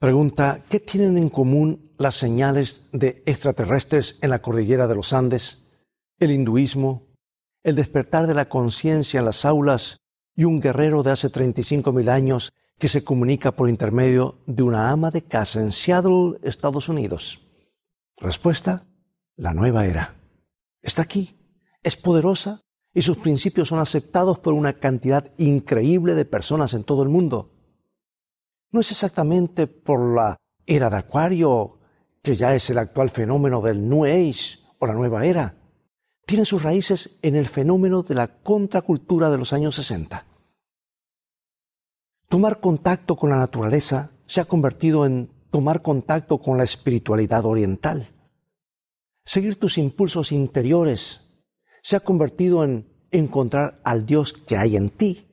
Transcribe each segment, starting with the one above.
Pregunta, ¿qué tienen en común las señales de extraterrestres en la cordillera de los Andes, el hinduismo, el despertar de la conciencia en las aulas y un guerrero de hace 35 años que se comunica por intermedio de una ama de casa en Seattle, Estados Unidos? Respuesta, la nueva era. Está aquí, es poderosa y sus principios son aceptados por una cantidad increíble de personas en todo el mundo. No es exactamente por la era de Acuario, que ya es el actual fenómeno del New Age o la nueva era. Tiene sus raíces en el fenómeno de la contracultura de los años 60. Tomar contacto con la naturaleza se ha convertido en tomar contacto con la espiritualidad oriental. Seguir tus impulsos interiores se ha convertido en encontrar al Dios que hay en ti.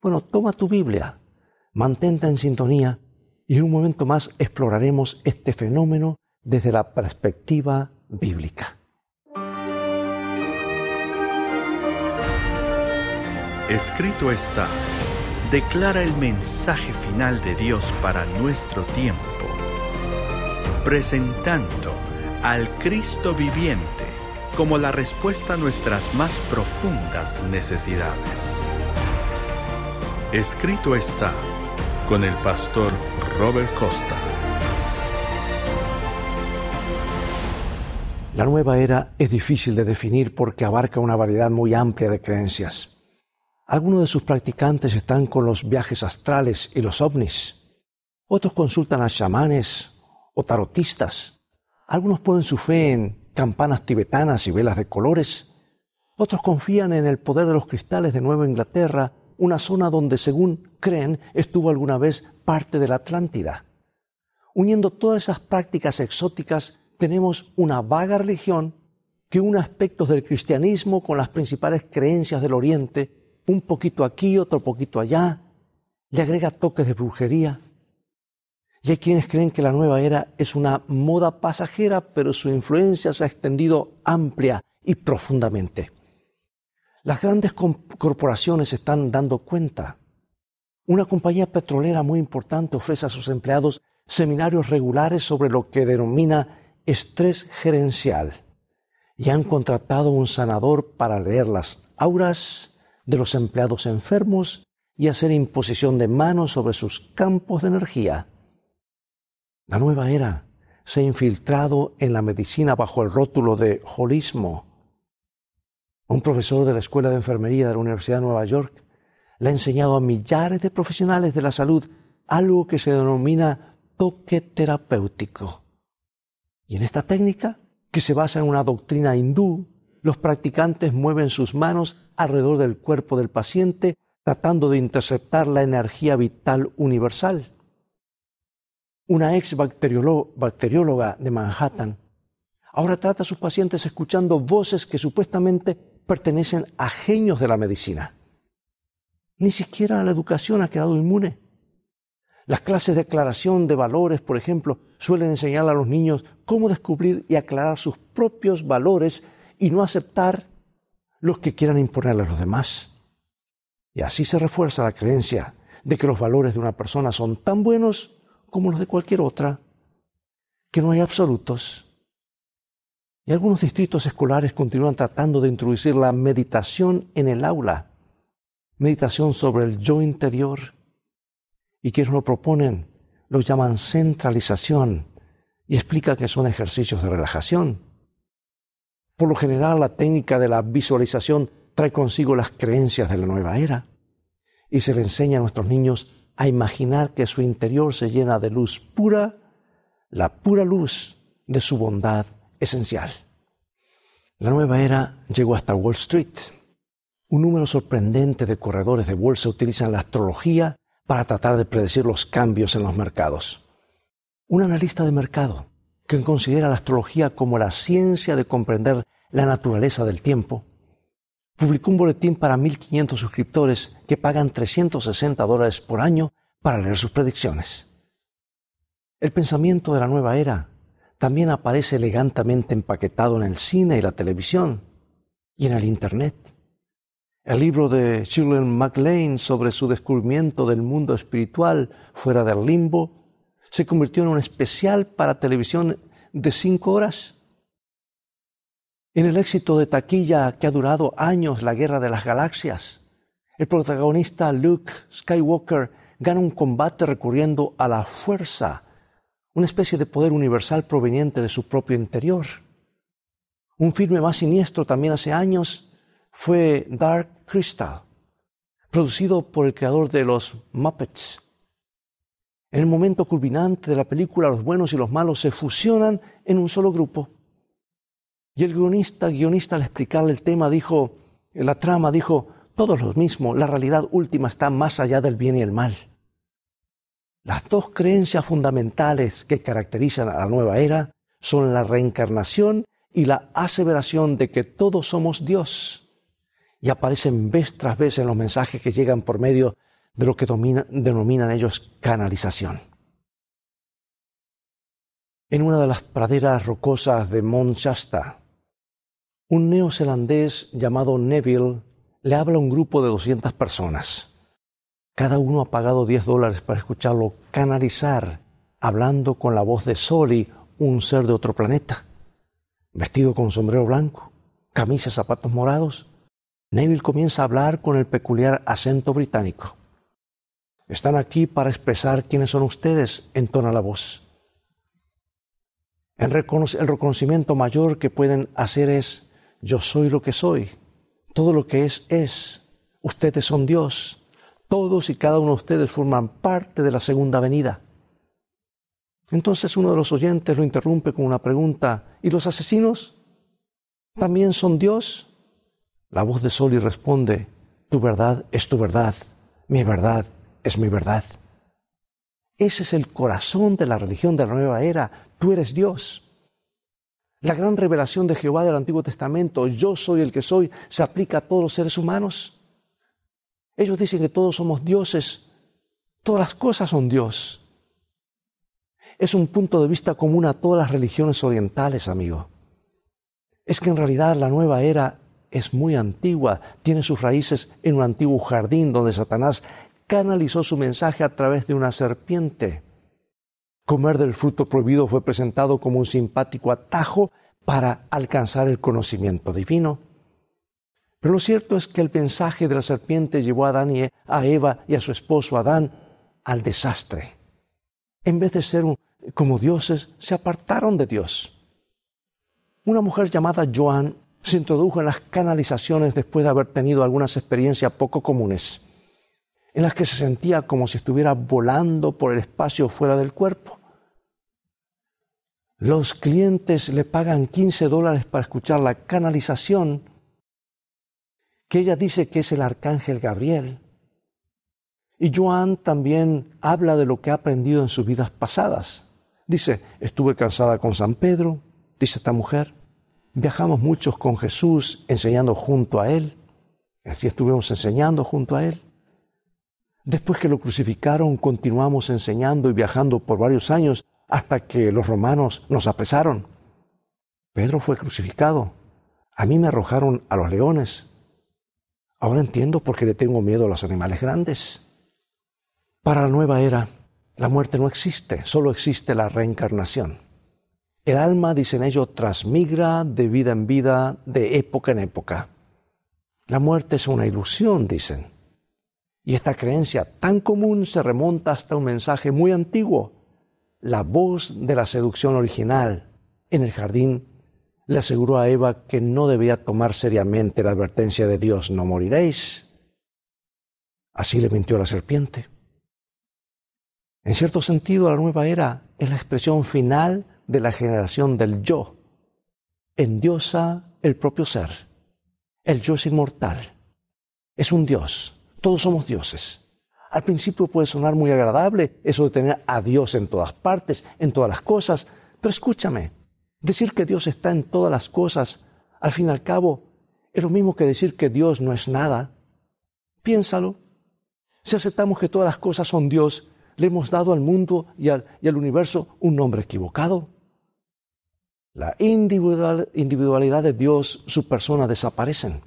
Bueno, toma tu Biblia, mantente en sintonía y en un momento más exploraremos este fenómeno desde la perspectiva bíblica. Escrito está, declara el mensaje final de Dios para nuestro tiempo, presentando al Cristo viviente como la respuesta a nuestras más profundas necesidades. Escrito está con el pastor Robert Costa. La nueva era es difícil de definir porque abarca una variedad muy amplia de creencias. Algunos de sus practicantes están con los viajes astrales y los ovnis. Otros consultan a chamanes o tarotistas. Algunos ponen su fe en campanas tibetanas y velas de colores. Otros confían en el poder de los cristales de Nueva Inglaterra una zona donde, según creen, estuvo alguna vez parte de la Atlántida. Uniendo todas esas prácticas exóticas, tenemos una vaga religión que une aspectos del cristianismo con las principales creencias del Oriente, un poquito aquí, otro poquito allá, le agrega toques de brujería. Y hay quienes creen que la nueva era es una moda pasajera, pero su influencia se ha extendido amplia y profundamente. Las grandes corporaciones están dando cuenta. Una compañía petrolera muy importante ofrece a sus empleados seminarios regulares sobre lo que denomina estrés gerencial y han contratado un sanador para leer las auras de los empleados enfermos y hacer imposición de manos sobre sus campos de energía. La nueva era se ha infiltrado en la medicina bajo el rótulo de holismo un profesor de la Escuela de Enfermería de la Universidad de Nueva York le ha enseñado a millares de profesionales de la salud algo que se denomina toque terapéutico. Y en esta técnica, que se basa en una doctrina hindú, los practicantes mueven sus manos alrededor del cuerpo del paciente tratando de interceptar la energía vital universal. Una ex bacterióloga de Manhattan ahora trata a sus pacientes escuchando voces que supuestamente pertenecen a genios de la medicina. Ni siquiera la educación ha quedado inmune. Las clases de aclaración de valores, por ejemplo, suelen enseñar a los niños cómo descubrir y aclarar sus propios valores y no aceptar los que quieran imponerle a los demás. Y así se refuerza la creencia de que los valores de una persona son tan buenos como los de cualquier otra, que no hay absolutos y algunos distritos escolares continúan tratando de introducir la meditación en el aula, meditación sobre el yo interior. Y quienes lo proponen lo llaman centralización y explican que son ejercicios de relajación. Por lo general, la técnica de la visualización trae consigo las creencias de la nueva era y se le enseña a nuestros niños a imaginar que su interior se llena de luz pura, la pura luz de su bondad esencial. La nueva era llegó hasta Wall Street. Un número sorprendente de corredores de bolsa utilizan la astrología para tratar de predecir los cambios en los mercados. Un analista de mercado, que considera la astrología como la ciencia de comprender la naturaleza del tiempo, publicó un boletín para 1.500 suscriptores que pagan 360 dólares por año para leer sus predicciones. El pensamiento de la nueva era también aparece elegantemente empaquetado en el cine y la televisión y en el Internet. El libro de Shirley MacLaine sobre su descubrimiento del mundo espiritual fuera del limbo se convirtió en un especial para televisión de cinco horas. En el éxito de taquilla que ha durado años la Guerra de las Galaxias, el protagonista Luke Skywalker gana un combate recurriendo a la fuerza, una especie de poder universal proveniente de su propio interior. Un filme más siniestro también hace años fue Dark Crystal, producido por el creador de los Muppets. En el momento culminante de la película, los buenos y los malos se fusionan en un solo grupo. Y el guionista, guionista al explicarle el tema, dijo, la trama, dijo, todos los mismos, la realidad última está más allá del bien y el mal. Las dos creencias fundamentales que caracterizan a la nueva era son la reencarnación y la aseveración de que todos somos Dios. Y aparecen vez tras vez en los mensajes que llegan por medio de lo que denominan ellos canalización. En una de las praderas rocosas de Mount Shasta, un neozelandés llamado Neville le habla a un grupo de 200 personas. Cada uno ha pagado 10 dólares para escucharlo canalizar, hablando con la voz de Soli, un ser de otro planeta. Vestido con sombrero blanco, camisa y zapatos morados, Neville comienza a hablar con el peculiar acento británico. Están aquí para expresar quiénes son ustedes, entona la voz. El, reconocimiento mayor que pueden hacer es, yo soy lo que soy, todo lo que es es, ustedes son Dios, todos y cada uno de ustedes forman parte de la segunda venida. Entonces uno de los oyentes lo interrumpe con una pregunta, ¿y los asesinos? ¿También son Dios? La voz de Soli responde, tu verdad es tu verdad, mi verdad es mi verdad. Ese es el corazón de la religión de la nueva era. Tú eres Dios. La gran revelación de Jehová del Antiguo Testamento, yo soy el que soy, se aplica a todos los seres humanos. Ellos dicen que todos somos dioses. Todas las cosas son Dios. Es un punto de vista común a todas las religiones orientales, amigo. Es que en realidad la nueva era es muy antigua, tiene sus raíces en un antiguo jardín donde Satanás canalizó su mensaje a través de una serpiente. Comer del fruto prohibido fue presentado como un simpático atajo para alcanzar el conocimiento divino. Pero lo cierto es que el mensaje de la serpiente llevó a Adán y a Eva y a su esposo Adán al desastre. En vez de ser como dioses, se apartaron de Dios. Una mujer llamada Joan se introdujo en las canalizaciones después de haber tenido algunas experiencias poco comunes en las que se sentía como si estuviera volando por el espacio fuera del cuerpo. Los clientes le pagan 15 dólares para escuchar la canalización que ella dice que es el arcángel Gabriel. Y Joan también habla de lo que ha aprendido en sus vidas pasadas. Dice, estuve cansada con San Pedro, dice esta mujer. Viajamos muchos con Jesús enseñando junto a Él. Así estuvimos enseñando junto a Él. Después que lo crucificaron, continuamos enseñando y viajando por varios años hasta que los romanos nos apresaron. Pedro fue crucificado. A mí me arrojaron a los leones. Ahora entiendo por qué le tengo miedo a los animales grandes. Para la nueva era, la muerte no existe, solo existe la reencarnación. El alma, dicen ellos, transmigra de vida en vida, de época en época. La muerte es una ilusión, dicen. Y esta creencia tan común se remonta hasta un mensaje muy antiguo. La voz de la seducción original en el jardín le aseguró a Eva que no debía tomar seriamente la advertencia de Dios, no moriréis. Así le mintió la serpiente. En cierto sentido, la nueva era es la expresión final de la generación del yo. Endiosa el propio ser. El yo es inmortal. Es un Dios todos somos dioses. Al principio puede sonar muy agradable eso de tener a Dios en todas partes, en todas las cosas, pero escúchame, decir que Dios está en todas las cosas, al fin y al cabo, es lo mismo que decir que Dios no es nada. Piénsalo. Si aceptamos que todas las cosas son Dios, le hemos dado al mundo y al, universo un nombre equivocado. La individualidad de Dios, su persona desaparecen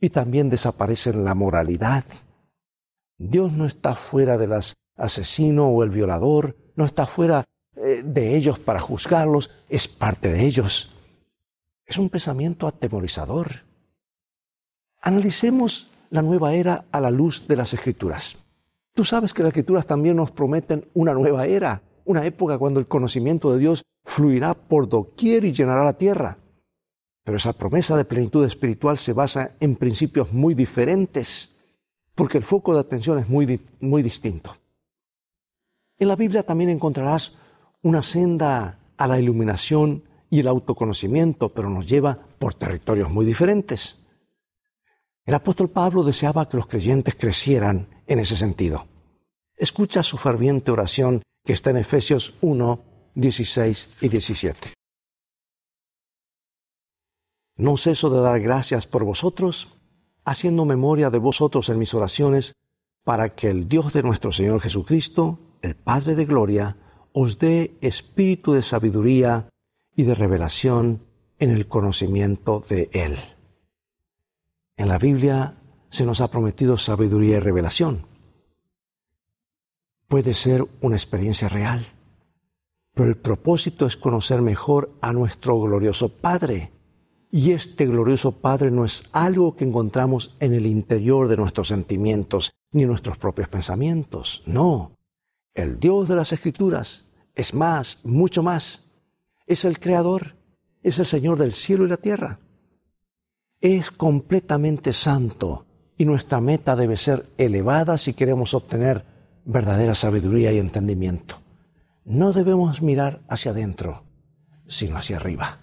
y también desaparece la moralidad. Dios no está fuera del asesino o el violador no está fuera eh, de ellos para juzgarlos, es parte de ellos. Es un pensamiento atemorizador. Analicemos la nueva era a la luz de las escrituras. Tú sabes que las escrituras también nos prometen una nueva era, una época cuando el conocimiento de Dios fluirá por doquier y llenará la tierra. Pero esa promesa de plenitud espiritual se basa en principios muy diferentes, porque el foco de atención es muy, muy distinto. En la Biblia también encontrarás una senda a la iluminación y el autoconocimiento, pero nos lleva por territorios muy diferentes. El apóstol Pablo deseaba que los creyentes crecieran en ese sentido. Escucha su ferviente oración que está en Efesios 1, 16 y 17. No ceso de dar gracias por vosotros, haciendo memoria de vosotros en mis oraciones, para que el Dios de nuestro Señor Jesucristo, el Padre de Gloria, os dé espíritu de sabiduría y de revelación en el conocimiento de Él. En la Biblia se nos ha prometido sabiduría y revelación. Puede ser una experiencia real, pero el propósito es conocer mejor a nuestro glorioso Padre. Y este glorioso Padre no es algo que encontramos en el interior de nuestros sentimientos ni nuestros propios pensamientos. No, el Dios de las Escrituras es más, mucho más. Es el Creador, es el Señor del cielo y la tierra. Es completamente santo y nuestra meta debe ser elevada si queremos obtener verdadera sabiduría y entendimiento. No debemos mirar hacia adentro, sino hacia arriba.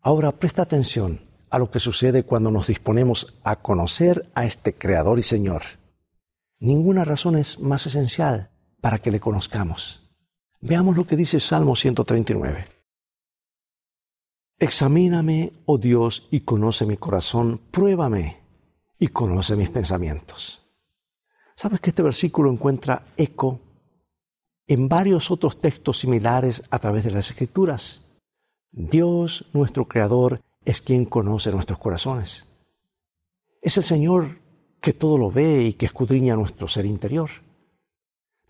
Ahora presta atención a lo que sucede cuando nos disponemos a conocer a este Creador y Señor. Ninguna razón es más esencial para que le conozcamos. Veamos lo que dice Salmo 139. Examíname, oh Dios, y conoce mi corazón, pruébame y conoce mis pensamientos. ¿Sabes que este versículo encuentra eco en varios otros textos similares a través de las Escrituras? Dios, nuestro Creador, es quien conoce nuestros corazones. Es el Señor que todo lo ve y que escudriña nuestro ser interior.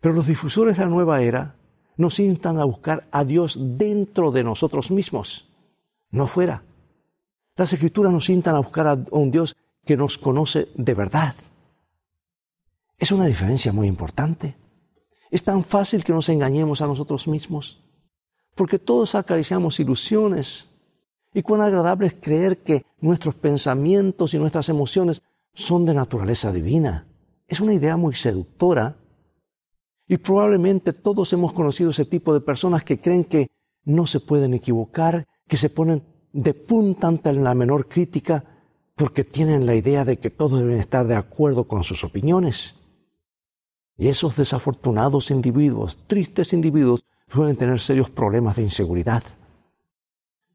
Pero los difusores de la nueva era nos instan a buscar a Dios dentro de nosotros mismos, no fuera. Las escrituras nos instan a buscar a un Dios que nos conoce de verdad. Es una diferencia muy importante. Es tan fácil que nos engañemos a nosotros mismos, porque todos acariciamos ilusiones. Y cuán agradable es creer que nuestros pensamientos y nuestras emociones son de naturaleza divina. Es una idea muy seductora. Y probablemente todos hemos conocido ese tipo de personas que creen que no se pueden equivocar, que se ponen de punta ante la menor crítica porque tienen la idea de que todos deben estar de acuerdo con sus opiniones. Y esos desafortunados individuos, tristes individuos, suelen tener serios problemas de inseguridad.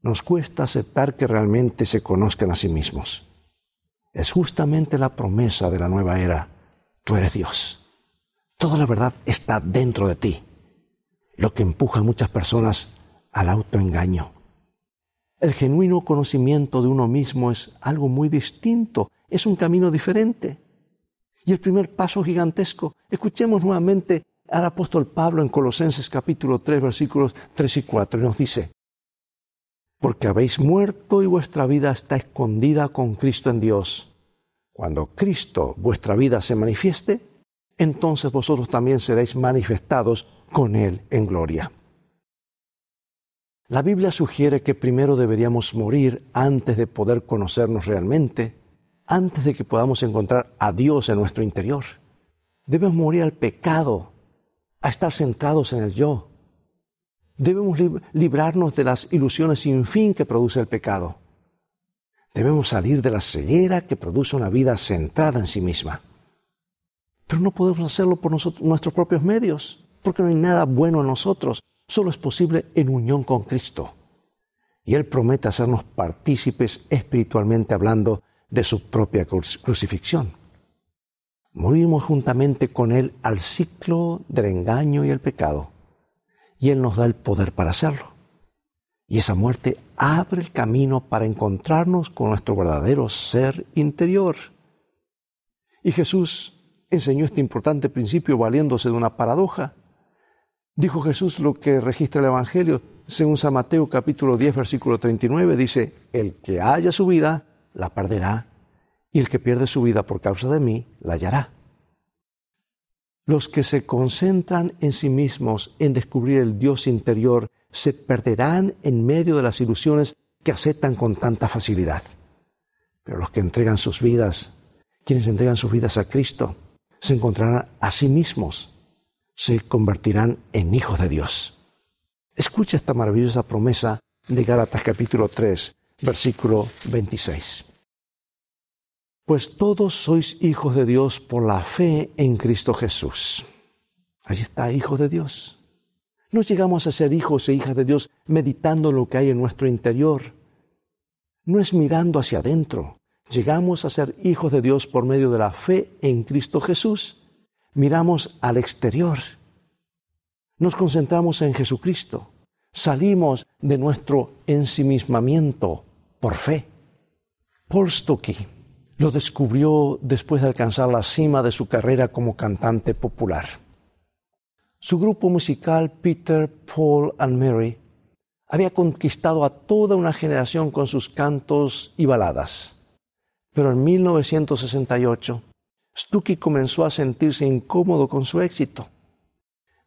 Nos cuesta aceptar que realmente se conozcan a sí mismos es justamente la promesa de la nueva era. Tú eres Dios. Toda la verdad está dentro de ti, lo que empuja a muchas personas al autoengaño. El genuino conocimiento de uno mismo es algo muy distinto, es un camino diferente. Y el primer paso gigantesco, escuchemos nuevamente al apóstol Pablo en Colosenses capítulo 3 versículos 3 y 4 y nos dice, porque habéis muerto y vuestra vida está escondida con Cristo en Dios. Cuando Cristo, vuestra vida, se manifieste, entonces vosotros también seréis manifestados con Él en gloria. La Biblia sugiere que primero deberíamos morir antes de poder conocernos realmente, antes de que podamos encontrar a Dios en nuestro interior. Debemos morir al pecado, a estar centrados en el yo, Debemos librarnos de las ilusiones sin fin que produce el pecado. Debemos salir de la ceguera que produce una vida centrada en sí misma. Pero no podemos hacerlo por nuestros propios medios, porque no hay nada bueno en nosotros. Solo es posible en unión con Cristo. Y Él promete hacernos partícipes espiritualmente hablando de su propia crucifixión. Morimos juntamente con Él al ciclo del engaño y el pecado y Él nos da el poder para hacerlo. Y esa muerte abre el camino para encontrarnos con nuestro verdadero ser interior. Y Jesús enseñó este importante principio valiéndose de una paradoja. Dijo Jesús lo que registra el Evangelio, según San Mateo capítulo 10, versículo 39, dice, el que haya su vida, la perderá, y el que pierde su vida por causa de mí, la hallará. Los que se concentran en sí mismos en descubrir el Dios interior se perderán en medio de las ilusiones que aceptan con tanta facilidad. Pero los que entregan sus vidas, quienes entregan sus vidas a Cristo, se encontrarán a sí mismos, se convertirán en hijos de Dios. Escucha esta maravillosa promesa de Gálatas capítulo 3, versículo 26. Pues todos sois hijos de Dios por la fe en Cristo Jesús. Allí está, hijos de Dios. No llegamos a ser hijos e hijas de Dios meditando lo que hay en nuestro interior. No es mirando hacia adentro. Llegamos a ser hijos de Dios por medio de la fe en Cristo Jesús. Miramos al exterior. Nos concentramos en Jesucristo. Salimos de nuestro ensimismamiento por fe. Paul Stuckey lo descubrió después de alcanzar la cima de su carrera como cantante popular. Su grupo musical Peter, Paul and Mary había conquistado a toda una generación con sus cantos y baladas. Pero en 1968, Stuckey comenzó a sentirse incómodo con su éxito.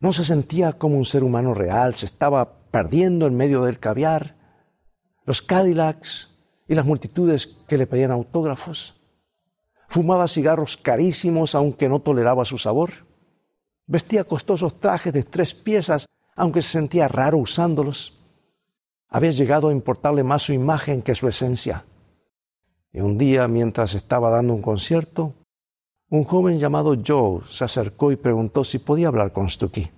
No se sentía como un ser humano real, se estaba perdiendo en medio del caviar, los Cadillacs y las multitudes que le pedían autógrafos. Fumaba cigarros carísimos aunque no toleraba su sabor. Vestía costosos trajes de tres piezas aunque se sentía raro usándolos. Había llegado a importarle más su imagen que su esencia. Y un día, mientras estaba dando un concierto, un joven llamado Joe se acercó y preguntó si podía hablar con Stucky.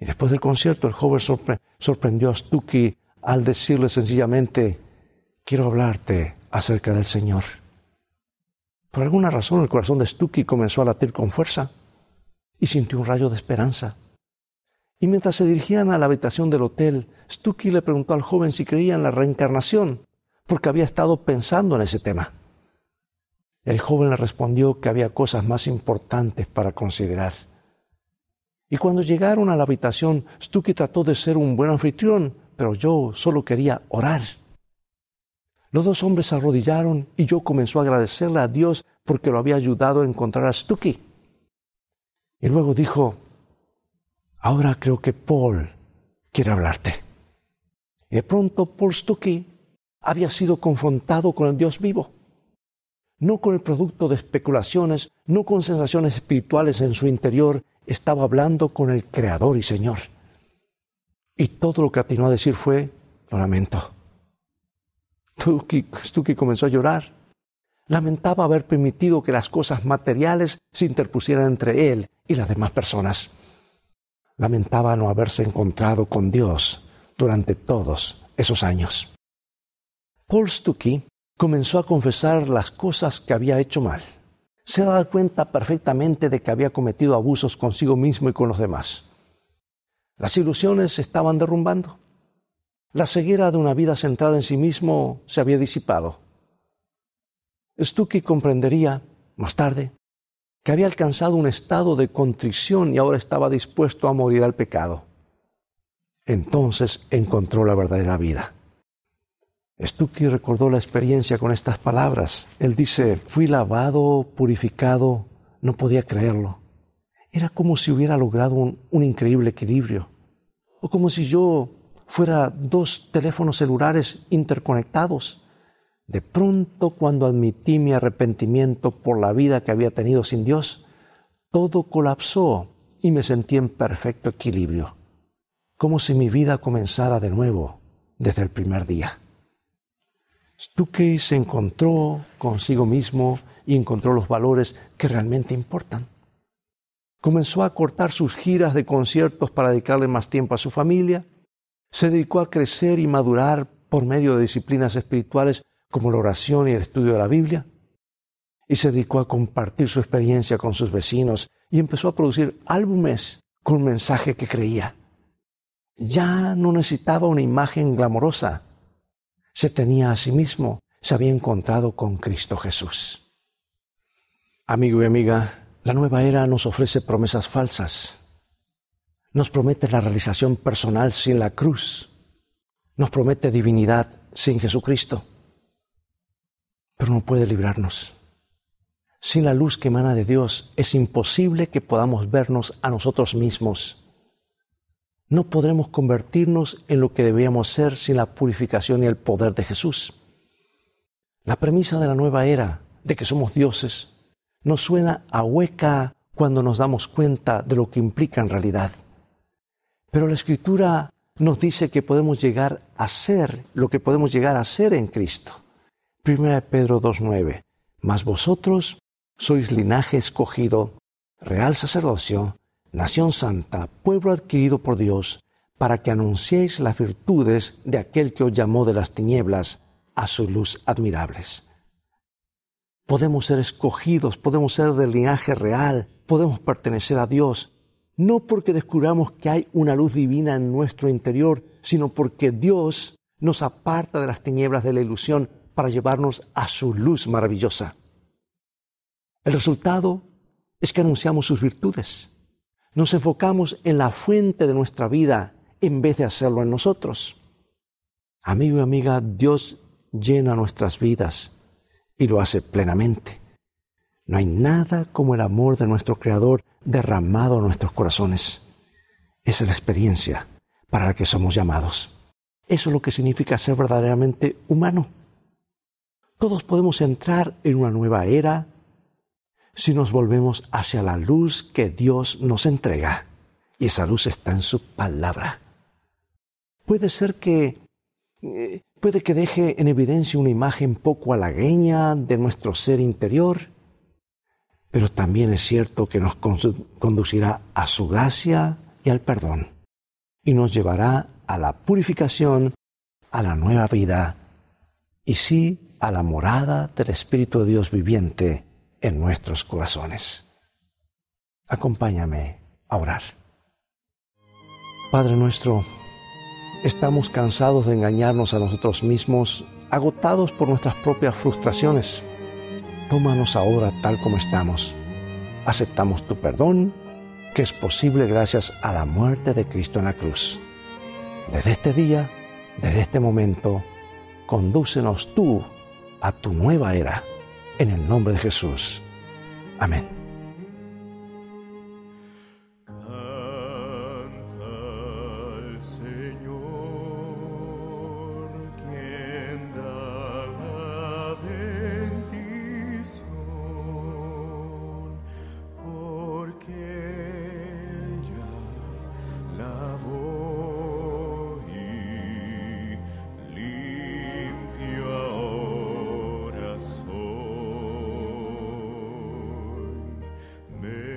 Y después del concierto, el joven sorprendió a Stucky al decirle sencillamente, quiero hablarte acerca del Señor. Por alguna razón el corazón de Stucky comenzó a latir con fuerza y sintió un rayo de esperanza. Y mientras se dirigían a la habitación del hotel, Stucky le preguntó al joven si creía en la reencarnación, porque había estado pensando en ese tema. El joven le respondió que había cosas más importantes para considerar. Y cuando llegaron a la habitación, Stucky trató de ser un buen anfitrión, pero yo solo quería orar. Los dos hombres se arrodillaron y yo comenzó a agradecerle a Dios porque lo había ayudado a encontrar a Stucky. Y luego dijo, ahora creo que Paul quiere hablarte. Y de pronto Paul Stucky había sido confrontado con el Dios vivo, no con el producto de especulaciones, no con sensaciones espirituales en su interior, estaba hablando con el Creador y Señor. Y todo lo que atinó a decir fue, lo lamento. Stucky, comenzó a llorar. Lamentaba haber permitido que las cosas materiales se interpusieran entre él y las demás personas. Lamentaba no haberse encontrado con Dios durante todos esos años. Paul Stucky comenzó a confesar las cosas que había hecho mal. Se daba cuenta perfectamente de que había cometido abusos consigo mismo y con los demás. Las ilusiones se estaban derrumbando. La ceguera de una vida centrada en sí mismo se había disipado. Stucky comprendería, más tarde, que había alcanzado un estado de contrición y ahora estaba dispuesto a morir al pecado. Entonces encontró la verdadera vida. Stucky recordó la experiencia con estas palabras. Él dice, fui lavado, purificado, no podía creerlo. Era como si hubiera logrado un, increíble equilibrio, o como si yo fuera dos teléfonos celulares interconectados. De pronto, cuando admití mi arrepentimiento por la vida que había tenido sin Dios, todo colapsó y me sentí en perfecto equilibrio, como si mi vida comenzara de nuevo desde el primer día. Stuckey se encontró consigo mismo y encontró los valores que realmente importan. Comenzó a cortar sus giras de conciertos para dedicarle más tiempo a su familia se dedicó a crecer y madurar por medio de disciplinas espirituales como la oración y el estudio de la Biblia. Y se dedicó a compartir su experiencia con sus vecinos y empezó a producir álbumes con mensaje que creía. Ya no necesitaba una imagen glamorosa. Se tenía a sí mismo, se había encontrado con Cristo Jesús. Amigo y amiga, la nueva era nos ofrece promesas falsas nos promete la realización personal sin la cruz, nos promete divinidad sin Jesucristo, pero no puede librarnos. Sin la luz que emana de Dios es imposible que podamos vernos a nosotros mismos. No podremos convertirnos en lo que debíamos ser sin la purificación y el poder de Jesús. La premisa de la nueva era, de que somos dioses, nos suena a hueca cuando nos damos cuenta de lo que implica en realidad. Pero la Escritura nos dice que podemos llegar a ser lo que podemos llegar a ser en Cristo. 1 Pedro 2.9. Mas vosotros sois linaje escogido, real sacerdocio, nación santa, pueblo adquirido por Dios, para que anunciéis las virtudes de aquel que os llamó de las tinieblas a su luz admirables. Podemos ser escogidos, podemos ser del linaje real, podemos pertenecer a Dios, no porque descubramos que hay una luz divina en nuestro interior, sino porque Dios nos aparta de las tinieblas de la ilusión para llevarnos a su luz maravillosa. El resultado es que anunciamos sus virtudes. Nos enfocamos en la fuente de nuestra vida en vez de hacerlo en nosotros. Amigo y amiga, Dios llena nuestras vidas y lo hace plenamente. No hay nada como el amor de nuestro Creador derramado en nuestros corazones. Esa es la experiencia para la que somos llamados. Eso es lo que significa ser verdaderamente humano. Todos podemos entrar en una nueva era si nos volvemos hacia la luz que Dios nos entrega. Y esa luz está en su palabra. Puede ser que eh, puede que deje en evidencia una imagen poco halagüeña de nuestro ser interior, pero también es cierto que nos conducirá a su gracia y al perdón, y nos llevará a la purificación, a la nueva vida, y sí a la morada del Espíritu de Dios viviente en nuestros corazones. Acompáñame a orar. Padre nuestro, estamos cansados de engañarnos a nosotros mismos, agotados por nuestras propias frustraciones tómanos ahora tal como estamos. Aceptamos tu perdón, que es posible gracias a la muerte de Cristo en la cruz. Desde este día, desde este momento, condúcenos tú a tu nueva era, en el nombre de Jesús. Amén. me.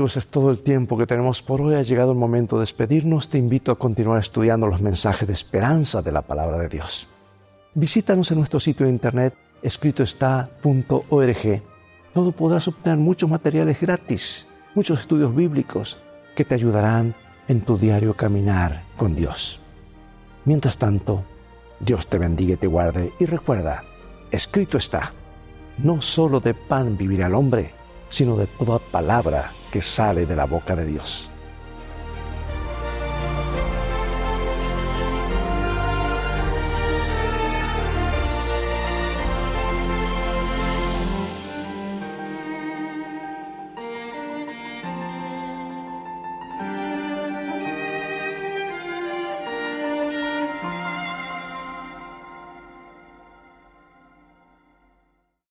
Es todo el tiempo que tenemos por hoy. Ha llegado el momento de despedirnos. Te invito a continuar estudiando los mensajes de esperanza de la palabra de Dios. Visítanos en nuestro sitio de internet escritoestá.org, donde podrás obtener muchos materiales gratis, muchos estudios bíblicos que te ayudarán en tu diario caminar con Dios. Mientras tanto, Dios te bendiga y te guarde y recuerda, escrito está, no solo de pan vivirá el hombre, sino de toda palabra que sale de la boca de Dios.